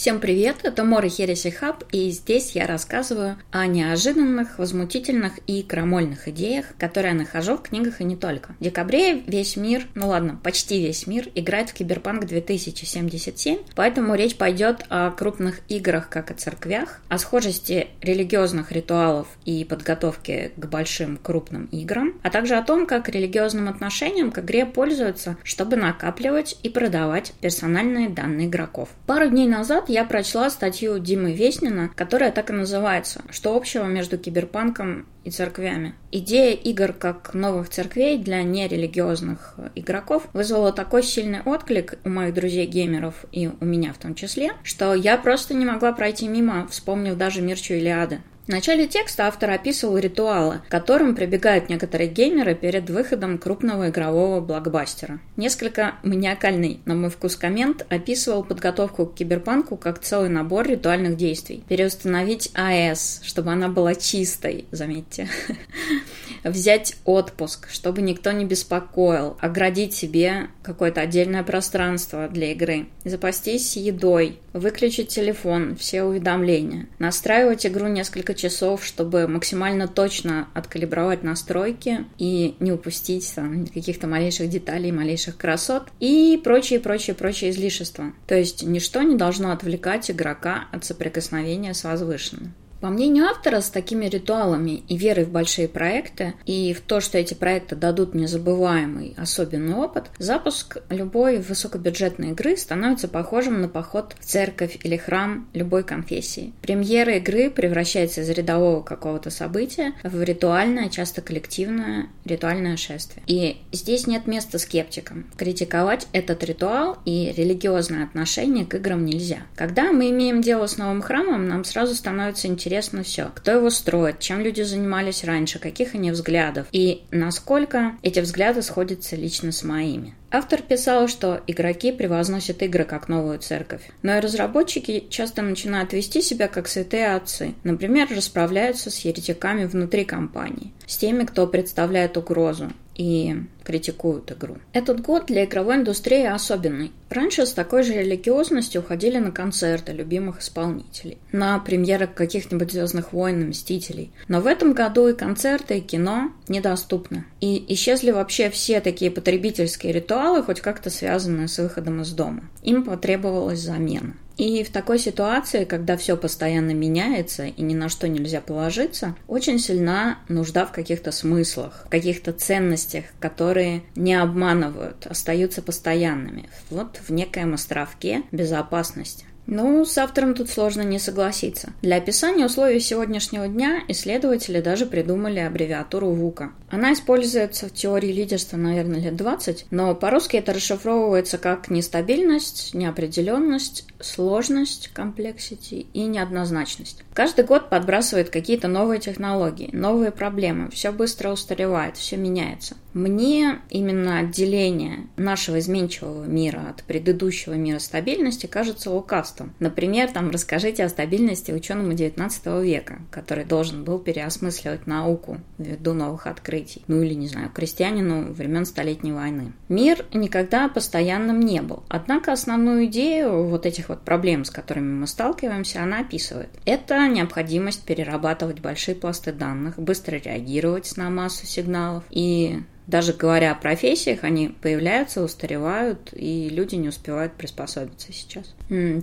Всем привет, это Мора Хереси Хаб, и здесь я рассказываю о неожиданных, возмутительных и крамольных идеях, которые я нахожу в книгах и не только. В декабре весь мир, ну ладно, почти весь мир, играет в Киберпанк 2077, поэтому речь пойдет о крупных играх, как о церквях, о схожести религиозных ритуалов и подготовке к большим крупным играм, а также о том, как религиозным отношениям к игре пользуются, чтобы накапливать и продавать персональные данные игроков. Пару дней назад я прочла статью Димы Веснина, которая так и называется «Что общего между киберпанком и церквями». Идея игр как новых церквей для нерелигиозных игроков вызвала такой сильный отклик у моих друзей-геймеров и у меня в том числе, что я просто не могла пройти мимо, вспомнив даже Мирчу Илиады. В начале текста автор описывал ритуалы, к которым прибегают некоторые геймеры перед выходом крупного игрового блокбастера. Несколько маниакальный, на мой вкус, коммент описывал подготовку к киберпанку как целый набор ритуальных действий. Переустановить АЭС, чтобы она была чистой, заметьте. Взять отпуск, чтобы никто не беспокоил. Оградить себе какое-то отдельное пространство для игры. Запастись едой. Выключить телефон, все уведомления. Настраивать игру несколько часов, чтобы максимально точно откалибровать настройки и не упустить там каких-то малейших деталей, малейших красот и прочие, прочие, прочие излишества. То есть ничто не должно отвлекать игрока от соприкосновения с возвышенным. По мнению автора, с такими ритуалами и верой в большие проекты, и в то, что эти проекты дадут незабываемый особенный опыт, запуск любой высокобюджетной игры становится похожим на поход в церковь или храм любой конфессии. Премьера игры превращается из рядового какого-то события в ритуальное, часто коллективное ритуальное шествие. И здесь нет места скептикам. Критиковать этот ритуал и религиозное отношение к играм нельзя. Когда мы имеем дело с новым храмом, нам сразу становится интересно интересно все. Кто его строит, чем люди занимались раньше, каких они взглядов и насколько эти взгляды сходятся лично с моими. Автор писал, что игроки превозносят игры как новую церковь, но и разработчики часто начинают вести себя как святые отцы. Например, расправляются с еретиками внутри компании, с теми, кто представляет угрозу, и критикуют игру. Этот год для игровой индустрии особенный. Раньше с такой же религиозностью ходили на концерты любимых исполнителей, на премьеры каких-нибудь «Звездных войн» и «Мстителей». Но в этом году и концерты, и кино недоступны. И исчезли вообще все такие потребительские ритуалы, хоть как-то связанные с выходом из дома. Им потребовалась замена. И в такой ситуации, когда все постоянно меняется и ни на что нельзя положиться, очень сильна нужда в каких-то смыслах, в каких-то ценностях, которые не обманывают, остаются постоянными. Вот в некоем островке безопасности. Ну, с автором тут сложно не согласиться. Для описания условий сегодняшнего дня исследователи даже придумали аббревиатуру ВУКа. Она используется в теории лидерства, наверное, лет 20, но по-русски это расшифровывается как нестабильность, неопределенность, сложность, комплексити и неоднозначность. Каждый год подбрасывает какие-то новые технологии, новые проблемы, все быстро устаревает, все меняется. Мне именно отделение нашего изменчивого мира от предыдущего мира стабильности кажется лукавством. Например, там расскажите о стабильности ученому XIX века, который должен был переосмысливать науку ввиду новых открытий. Ну или, не знаю, крестьянину времен Столетней войны. Мир никогда постоянным не был. Однако основную идею вот этих вот проблем, с которыми мы сталкиваемся, она описывает. Это необходимость перерабатывать большие пласты данных, быстро реагировать на массу сигналов и даже говоря о профессиях, они появляются, устаревают, и люди не успевают приспособиться сейчас.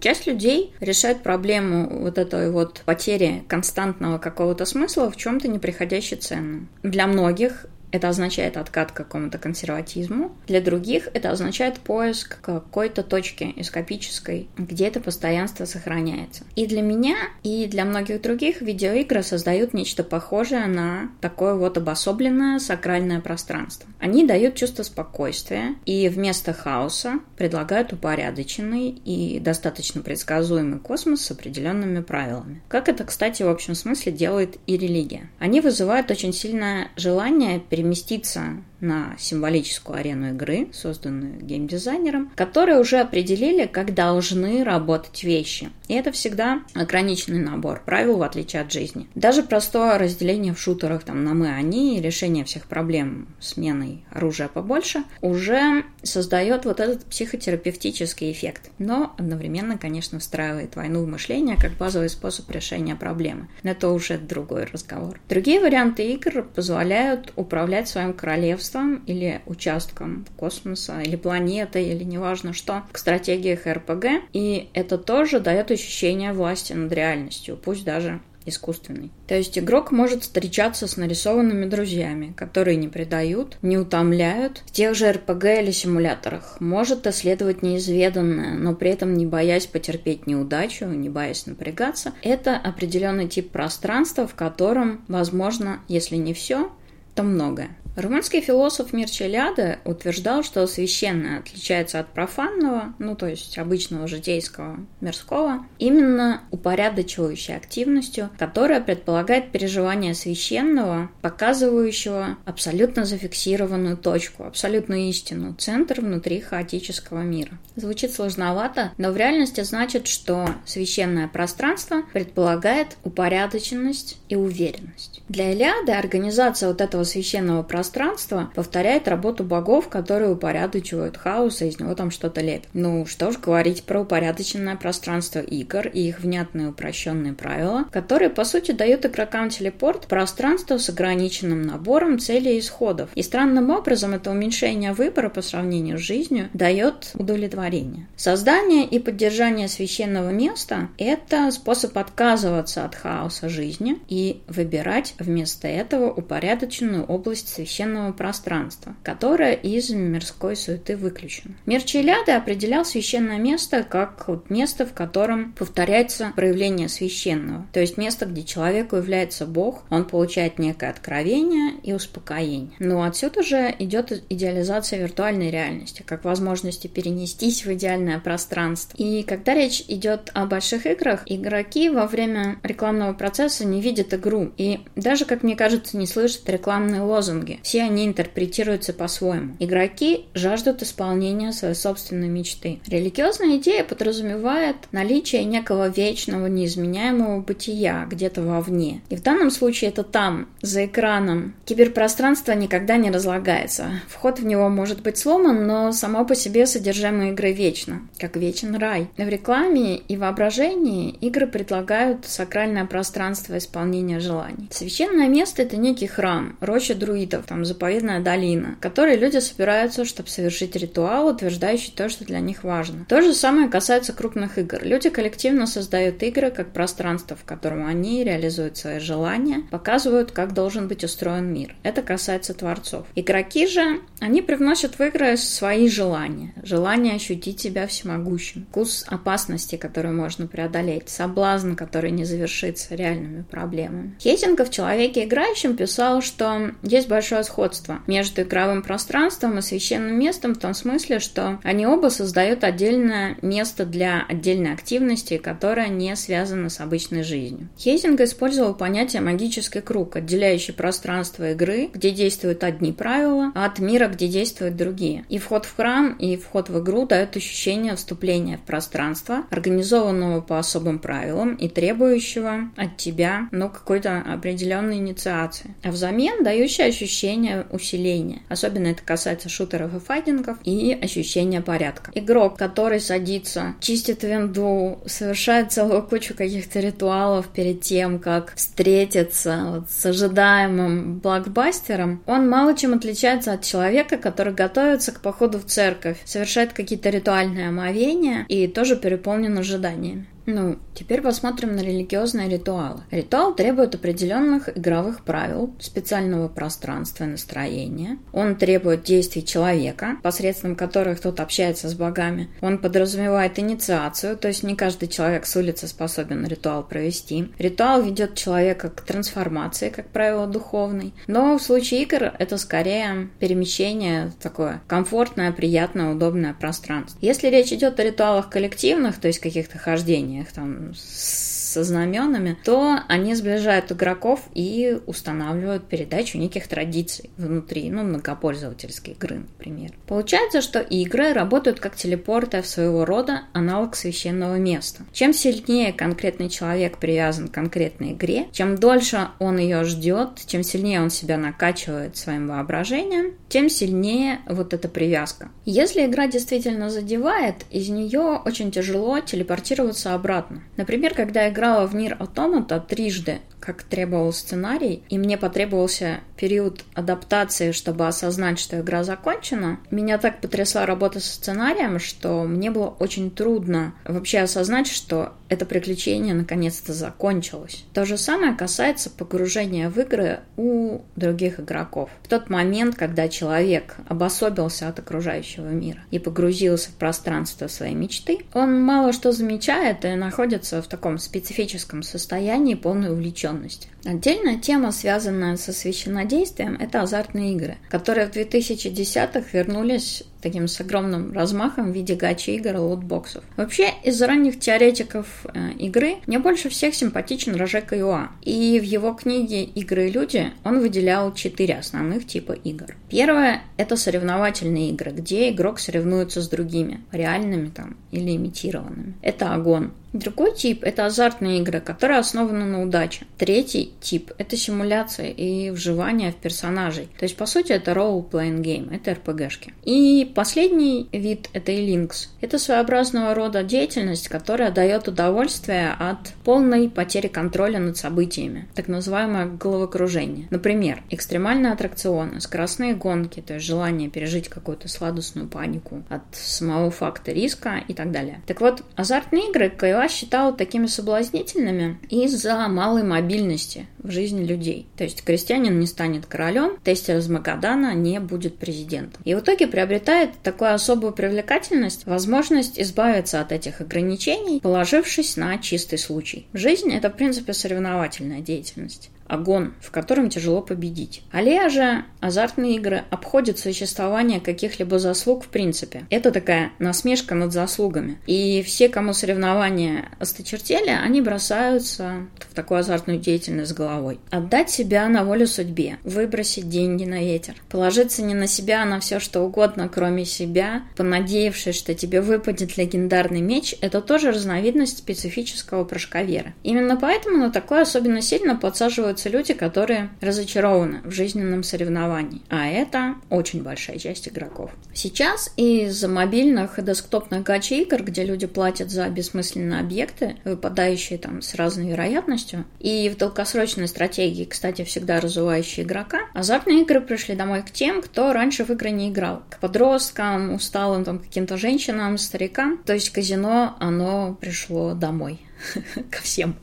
Часть людей решает проблему вот этой вот потери константного какого-то смысла в чем-то неприходящей ценном. Для многих это означает откат к какому-то консерватизму. Для других это означает поиск какой-то точки эскапической, где это постоянство сохраняется. И для меня, и для многих других видеоигры создают нечто похожее на такое вот обособленное сакральное пространство. Они дают чувство спокойствия и вместо хаоса предлагают упорядоченный и достаточно предсказуемый космос с определенными правилами. Как это, кстати, в общем смысле делает и религия. Они вызывают очень сильное желание переместиться переместиться на символическую арену игры, созданную геймдизайнером, которые уже определили, как должны работать вещи. И это всегда ограниченный набор правил, в отличие от жизни. Даже простое разделение в шутерах там, на мы-они и решение всех проблем сменой оружия побольше уже создает вот этот психотерапевтический эффект. Но одновременно, конечно, встраивает войну в мышление как базовый способ решения проблемы. Но это уже другой разговор. Другие варианты игр позволяют управлять своим королевством или участком космоса, или планетой, или неважно что, к стратегиях РПГ. И это тоже дает ощущение власти над реальностью, пусть даже искусственный. То есть игрок может встречаться с нарисованными друзьями, которые не предают, не утомляют в тех же РПГ или симуляторах. Может исследовать неизведанное, но при этом не боясь потерпеть неудачу, не боясь напрягаться. Это определенный тип пространства, в котором возможно, если не все, то многое. Румынский философ Мирчеляда утверждал, что священное отличается от профанного, ну то есть обычного житейского, мирского, именно упорядочивающей активностью, которая предполагает переживание священного, показывающего абсолютно зафиксированную точку, абсолютную истину, центр внутри хаотического мира. Звучит сложновато, но в реальности значит, что священное пространство предполагает упорядоченность и уверенность. Для Илиады организация вот этого священного пространства пространство повторяет работу богов, которые упорядочивают хаос, и из него там что-то лепят. Ну, что ж говорить про упорядоченное пространство игр и их внятные упрощенные правила, которые, по сути, дают игрокам телепорт пространство с ограниченным набором целей и исходов. И странным образом это уменьшение выбора по сравнению с жизнью дает удовлетворение. Создание и поддержание священного места – это способ отказываться от хаоса жизни и выбирать вместо этого упорядоченную область священного священного пространства, которое из мирской суеты выключено. Мир Челяды определял священное место как вот место, в котором повторяется проявление священного, то есть место, где человеку является Бог, он получает некое откровение и успокоение. Но отсюда же идет идеализация виртуальной реальности, как возможности перенестись в идеальное пространство. И когда речь идет о больших играх, игроки во время рекламного процесса не видят игру и даже, как мне кажется, не слышат рекламные лозунги все они интерпретируются по-своему. Игроки жаждут исполнения своей собственной мечты. Религиозная идея подразумевает наличие некого вечного, неизменяемого бытия где-то вовне. И в данном случае это там, за экраном. Киберпространство никогда не разлагается. Вход в него может быть сломан, но само по себе содержимое игры вечно, как вечен рай. В рекламе и воображении игры предлагают сакральное пространство исполнения желаний. Священное место — это некий храм, роща друидов, там заповедная долина, в которой люди собираются, чтобы совершить ритуал, утверждающий то, что для них важно. То же самое касается крупных игр. Люди коллективно создают игры как пространство, в котором они реализуют свои желания, показывают, как должен быть устроен мир. Это касается творцов. Игроки же, они привносят в игры свои желания. Желание ощутить себя всемогущим. Вкус опасности, которую можно преодолеть. Соблазн, который не завершится реальными проблемами. Хейтинга в «Человеке играющем» писал, что есть большое сходство между игровым пространством и священным местом в том смысле, что они оба создают отдельное место для отдельной активности, которая не связана с обычной жизнью. Хейзинг использовал понятие магический круг, отделяющий пространство игры, где действуют одни правила, от мира, где действуют другие. И вход в храм, и вход в игру дают ощущение вступления в пространство, организованного по особым правилам и требующего от тебя, ну, какой-то определенной инициации. А взамен дающий ощущение ощущение усиления. Особенно это касается шутеров и файтингов и ощущения порядка. Игрок, который садится, чистит винду, совершает целую кучу каких-то ритуалов перед тем, как встретиться вот с ожидаемым блокбастером, он мало чем отличается от человека, который готовится к походу в церковь, совершает какие-то ритуальные омовения и тоже переполнен ожиданиями. Ну, теперь посмотрим на религиозные ритуалы. Ритуал требует определенных игровых правил, специального пространства и настроения. Он требует действий человека, посредством которых тот общается с богами. Он подразумевает инициацию, то есть не каждый человек с улицы способен ритуал провести. Ритуал ведет человека к трансформации, как правило, духовной. Но в случае игр это скорее перемещение в такое комфортное, приятное, удобное пространство. Если речь идет о ритуалах коллективных, то есть каких-то хождениях, там, с со знаменами, то они сближают игроков и устанавливают передачу неких традиций внутри, ну, многопользовательской игры, например. Получается, что игры работают как телепорты своего рода аналог священного места. Чем сильнее конкретный человек привязан к конкретной игре, чем дольше он ее ждет, чем сильнее он себя накачивает своим воображением, тем сильнее вот эта привязка. Если игра действительно задевает, из нее очень тяжело телепортироваться обратно. Например, когда я играла в Нир Automata трижды, как требовал сценарий, и мне потребовался период адаптации, чтобы осознать, что игра закончена, меня так потрясла работа со сценарием, что мне было очень трудно вообще осознать, что это приключение наконец-то закончилось. То же самое касается погружения в игры у других игроков. В тот момент, когда человек обособился от окружающего мира и погрузился в пространство своей мечты, он мало что замечает и находится в таком специфическом состоянии полной увлеченности. Отдельная тема, связанная со священнодействием, это азартные игры, которые в 2010-х вернулись таким с огромным размахом в виде гачи-игр и лотбоксов. Вообще, из ранних теоретиков э, игры мне больше всех симпатичен Роже Каюа. И в его книге «Игры и люди» он выделял четыре основных типа игр. Первое — это соревновательные игры, где игрок соревнуется с другими, реальными там или имитированными. Это огонь. Другой тип – это азартные игры, которые основаны на удаче. Третий тип – это симуляция и вживание в персонажей. То есть, по сути, это role-playing game, это RPG-шки. И последний вид – это и Links. Это своеобразного рода деятельность, которая дает удовольствие от полной потери контроля над событиями, так называемое головокружение. Например, экстремальные аттракционы, скоростные гонки, то есть желание пережить какую-то сладостную панику от самого факта риска и так далее. Так вот, азартные игры КО Считала такими соблазнительными из-за малой мобильности в жизни людей. То есть крестьянин не станет королем, тестер из Магадана не будет президентом. И в итоге приобретает такую особую привлекательность, возможность избавиться от этих ограничений, положившись на чистый случай. Жизнь – это, в принципе, соревновательная деятельность огонь, в котором тяжело победить. Аллея же азартные игры обходят существование каких-либо заслуг в принципе. Это такая насмешка над заслугами. И все, кому соревнования осточертели, они бросаются в такую азартную деятельность головой. Отдать себя на волю судьбе, выбросить деньги на ветер, положиться не на себя, а на все что угодно, кроме себя, понадеявшись, что тебе выпадет легендарный меч, это тоже разновидность специфического прыжка веры. Именно поэтому на такое особенно сильно подсаживают оказываются люди, которые разочарованы в жизненном соревновании. А это очень большая часть игроков. Сейчас из-за мобильных и десктопных гачи-игр, где люди платят за бессмысленные объекты, выпадающие там с разной вероятностью, и в долгосрочной стратегии, кстати, всегда развивающие игрока, азартные игры пришли домой к тем, кто раньше в игры не играл. К подросткам, усталым там каким-то женщинам, старикам. То есть казино, оно пришло домой. ко всем.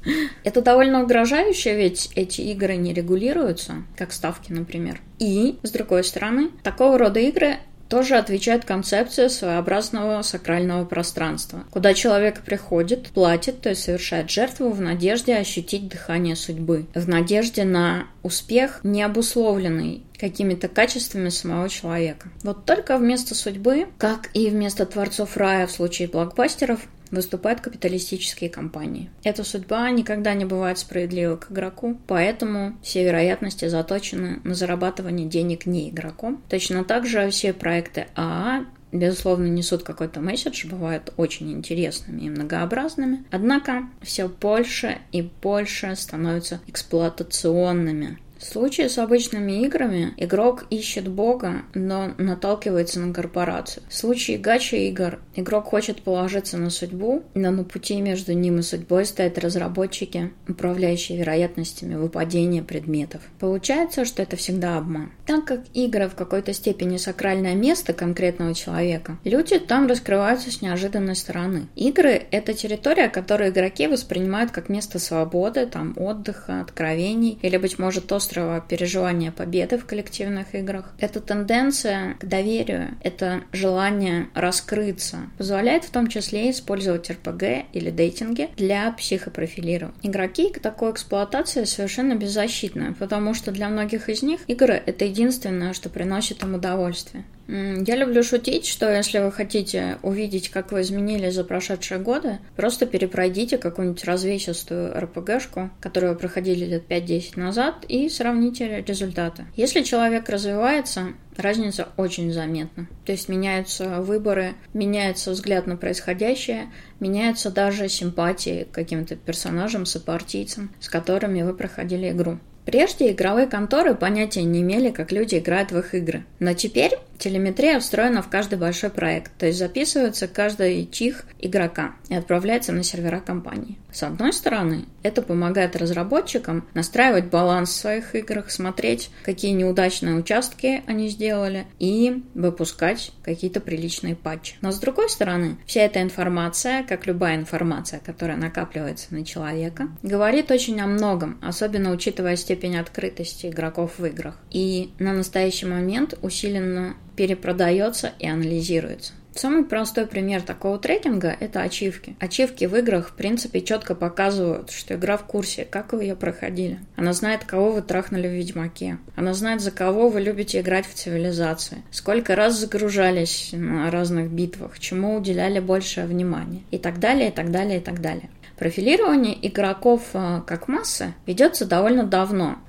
Это довольно угрожающе, ведь эти игры не регулируются, как ставки, например. И, с другой стороны, такого рода игры тоже отвечает концепция своеобразного сакрального пространства, куда человек приходит, платит, то есть совершает жертву в надежде ощутить дыхание судьбы, в надежде на успех, не обусловленный какими-то качествами самого человека. Вот только вместо судьбы, как и вместо творцов рая в случае блокбастеров, выступают капиталистические компании. Эта судьба никогда не бывает справедлива к игроку, поэтому все вероятности заточены на зарабатывание денег не игроком. Точно так же все проекты АА безусловно, несут какой-то месседж, бывают очень интересными и многообразными. Однако все больше и больше становятся эксплуатационными. В случае с обычными играми игрок ищет бога, но наталкивается на корпорацию. В случае гача игр игрок хочет положиться на судьбу, но на пути между ним и судьбой стоят разработчики, управляющие вероятностями выпадения предметов. Получается, что это всегда обман. Так как игры в какой-то степени сакральное место конкретного человека, люди там раскрываются с неожиданной стороны. Игры — это территория, которую игроки воспринимают как место свободы, там, отдыха, откровений, или, быть может, остров острого переживания победы в коллективных играх. Эта тенденция к доверию, это желание раскрыться, позволяет в том числе использовать РПГ или дейтинги для психопрофилирования. Игроки к такой эксплуатации совершенно беззащитны, потому что для многих из них игры — это единственное, что приносит им удовольствие. Я люблю шутить, что если вы хотите увидеть, как вы изменились за прошедшие годы, просто перепройдите какую-нибудь развесистую РПГшку, которую вы проходили лет 5-10 назад, и сравните результаты. Если человек развивается, разница очень заметна. То есть меняются выборы, меняется взгляд на происходящее, меняются даже симпатии к каким-то персонажам, сопартийцам, с которыми вы проходили игру. Прежде игровые конторы понятия не имели, как люди играют в их игры. Но теперь телеметрия встроена в каждый большой проект, то есть записывается каждый чих игрока и отправляется на сервера компании. С одной стороны, это помогает разработчикам настраивать баланс в своих играх, смотреть, какие неудачные участки они сделали и выпускать какие-то приличные патчи. Но с другой стороны, вся эта информация, как любая информация, которая накапливается на человека, говорит очень о многом, особенно учитывая степень открытости игроков в играх. И на настоящий момент усиленно перепродается и анализируется. Самый простой пример такого трекинга – это ачивки. Ачивки в играх, в принципе, четко показывают, что игра в курсе, как вы ее проходили. Она знает, кого вы трахнули в Ведьмаке. Она знает, за кого вы любите играть в цивилизации. Сколько раз загружались на разных битвах, чему уделяли большее внимание. И так далее, и так далее, и так далее. Профилирование игроков э, как массы ведется довольно давно.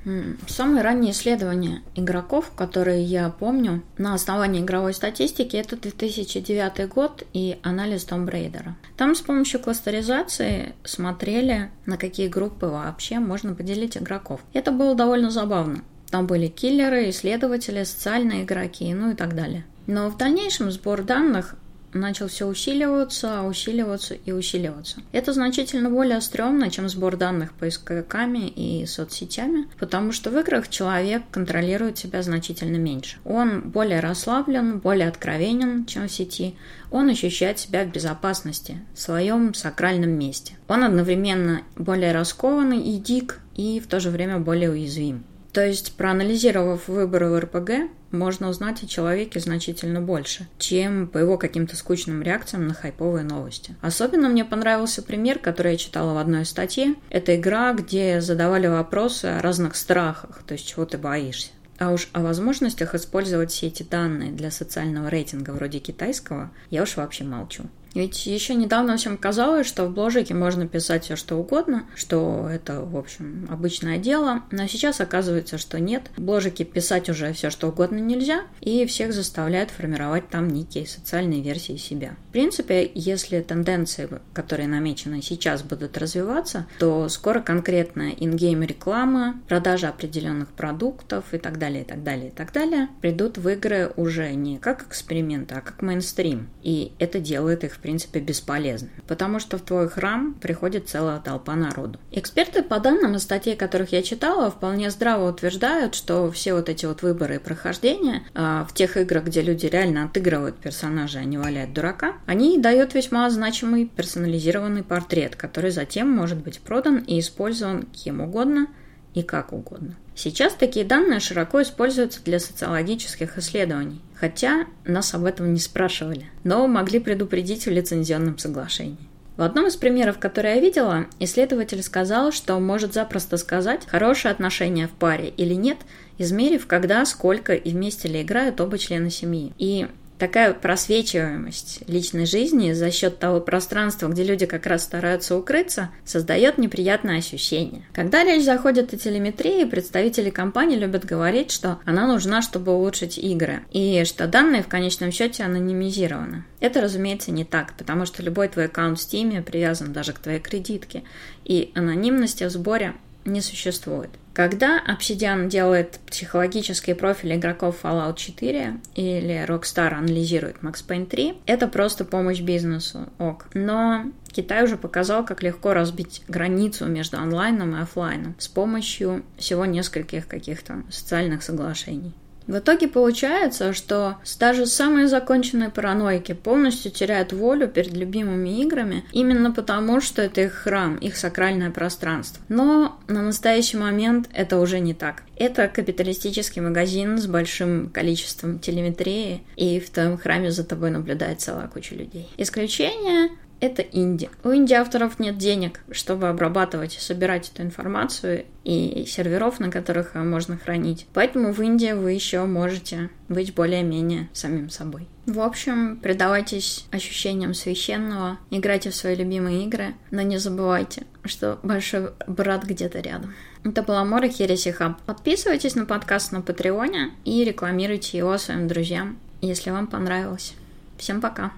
Самые ранние исследования игроков, которые я помню на основании игровой статистики, это 2009 год и анализ Том Брейдера. Там с помощью кластеризации смотрели, на какие группы вообще можно поделить игроков. Это было довольно забавно. Там были киллеры, исследователи, социальные игроки, ну и так далее. Но в дальнейшем сбор данных начал все усиливаться, усиливаться и усиливаться. Это значительно более стрёмно, чем сбор данных поисковиками и соцсетями, потому что в играх человек контролирует себя значительно меньше. Он более расслаблен, более откровенен, чем в сети. Он ощущает себя в безопасности, в своем сакральном месте. Он одновременно более раскованный и дик, и в то же время более уязвим. То есть, проанализировав выборы в РПГ, можно узнать о человеке значительно больше, чем по его каким-то скучным реакциям на хайповые новости. Особенно мне понравился пример, который я читала в одной статье. Это игра, где задавали вопросы о разных страхах, то есть чего ты боишься. А уж о возможностях использовать все эти данные для социального рейтинга вроде китайского я уж вообще молчу. Ведь еще недавно всем казалось, что в бложике можно писать все что угодно, что это, в общем, обычное дело, но сейчас оказывается, что нет. В бложике писать уже все что угодно нельзя, и всех заставляют формировать там некие социальные версии себя. В принципе, если тенденции, которые намечены сейчас, будут развиваться, то скоро конкретно ингейм реклама, продажа определенных продуктов и так далее, и так далее, и так далее придут в игры уже не как эксперименты, а как мейнстрим. И это делает их принципе, бесполезны, потому что в твой храм приходит целая толпа народу. Эксперты по данным из статей, которых я читала, вполне здраво утверждают, что все вот эти вот выборы и прохождения э, в тех играх, где люди реально отыгрывают персонажа, а не валяют дурака, они дают весьма значимый персонализированный портрет, который затем может быть продан и использован кем угодно и как угодно. Сейчас такие данные широко используются для социологических исследований, хотя нас об этом не спрашивали, но могли предупредить в лицензионном соглашении. В одном из примеров, который я видела, исследователь сказал, что может запросто сказать, хорошие отношения в паре или нет, измерив, когда, сколько и вместе ли играют оба члена семьи. И такая просвечиваемость личной жизни за счет того пространства, где люди как раз стараются укрыться, создает неприятное ощущение. Когда речь заходит о телеметрии, представители компании любят говорить, что она нужна, чтобы улучшить игры, и что данные в конечном счете анонимизированы. Это, разумеется, не так, потому что любой твой аккаунт в Steam привязан даже к твоей кредитке, и анонимности в сборе не существует. Когда Obsidian делает психологический профиль игроков Fallout 4 или Rockstar анализирует Max Payne 3, это просто помощь бизнесу, ок. Но Китай уже показал, как легко разбить границу между онлайном и офлайном с помощью всего нескольких каких-то социальных соглашений. В итоге получается, что даже самые законченные параноики полностью теряют волю перед любимыми играми именно потому, что это их храм, их сакральное пространство. Но на настоящий момент это уже не так. Это капиталистический магазин с большим количеством телеметрии, и в твоем храме за тобой наблюдает целая куча людей. Исключение это инди. У инди-авторов нет денег, чтобы обрабатывать и собирать эту информацию, и серверов, на которых можно хранить. Поэтому в Индии вы еще можете быть более-менее самим собой. В общем, предавайтесь ощущениям священного, играйте в свои любимые игры, но не забывайте, что большой брат где-то рядом. Это была Мора Хереси Хаб. Подписывайтесь на подкаст на Патреоне и рекламируйте его своим друзьям, если вам понравилось. Всем пока!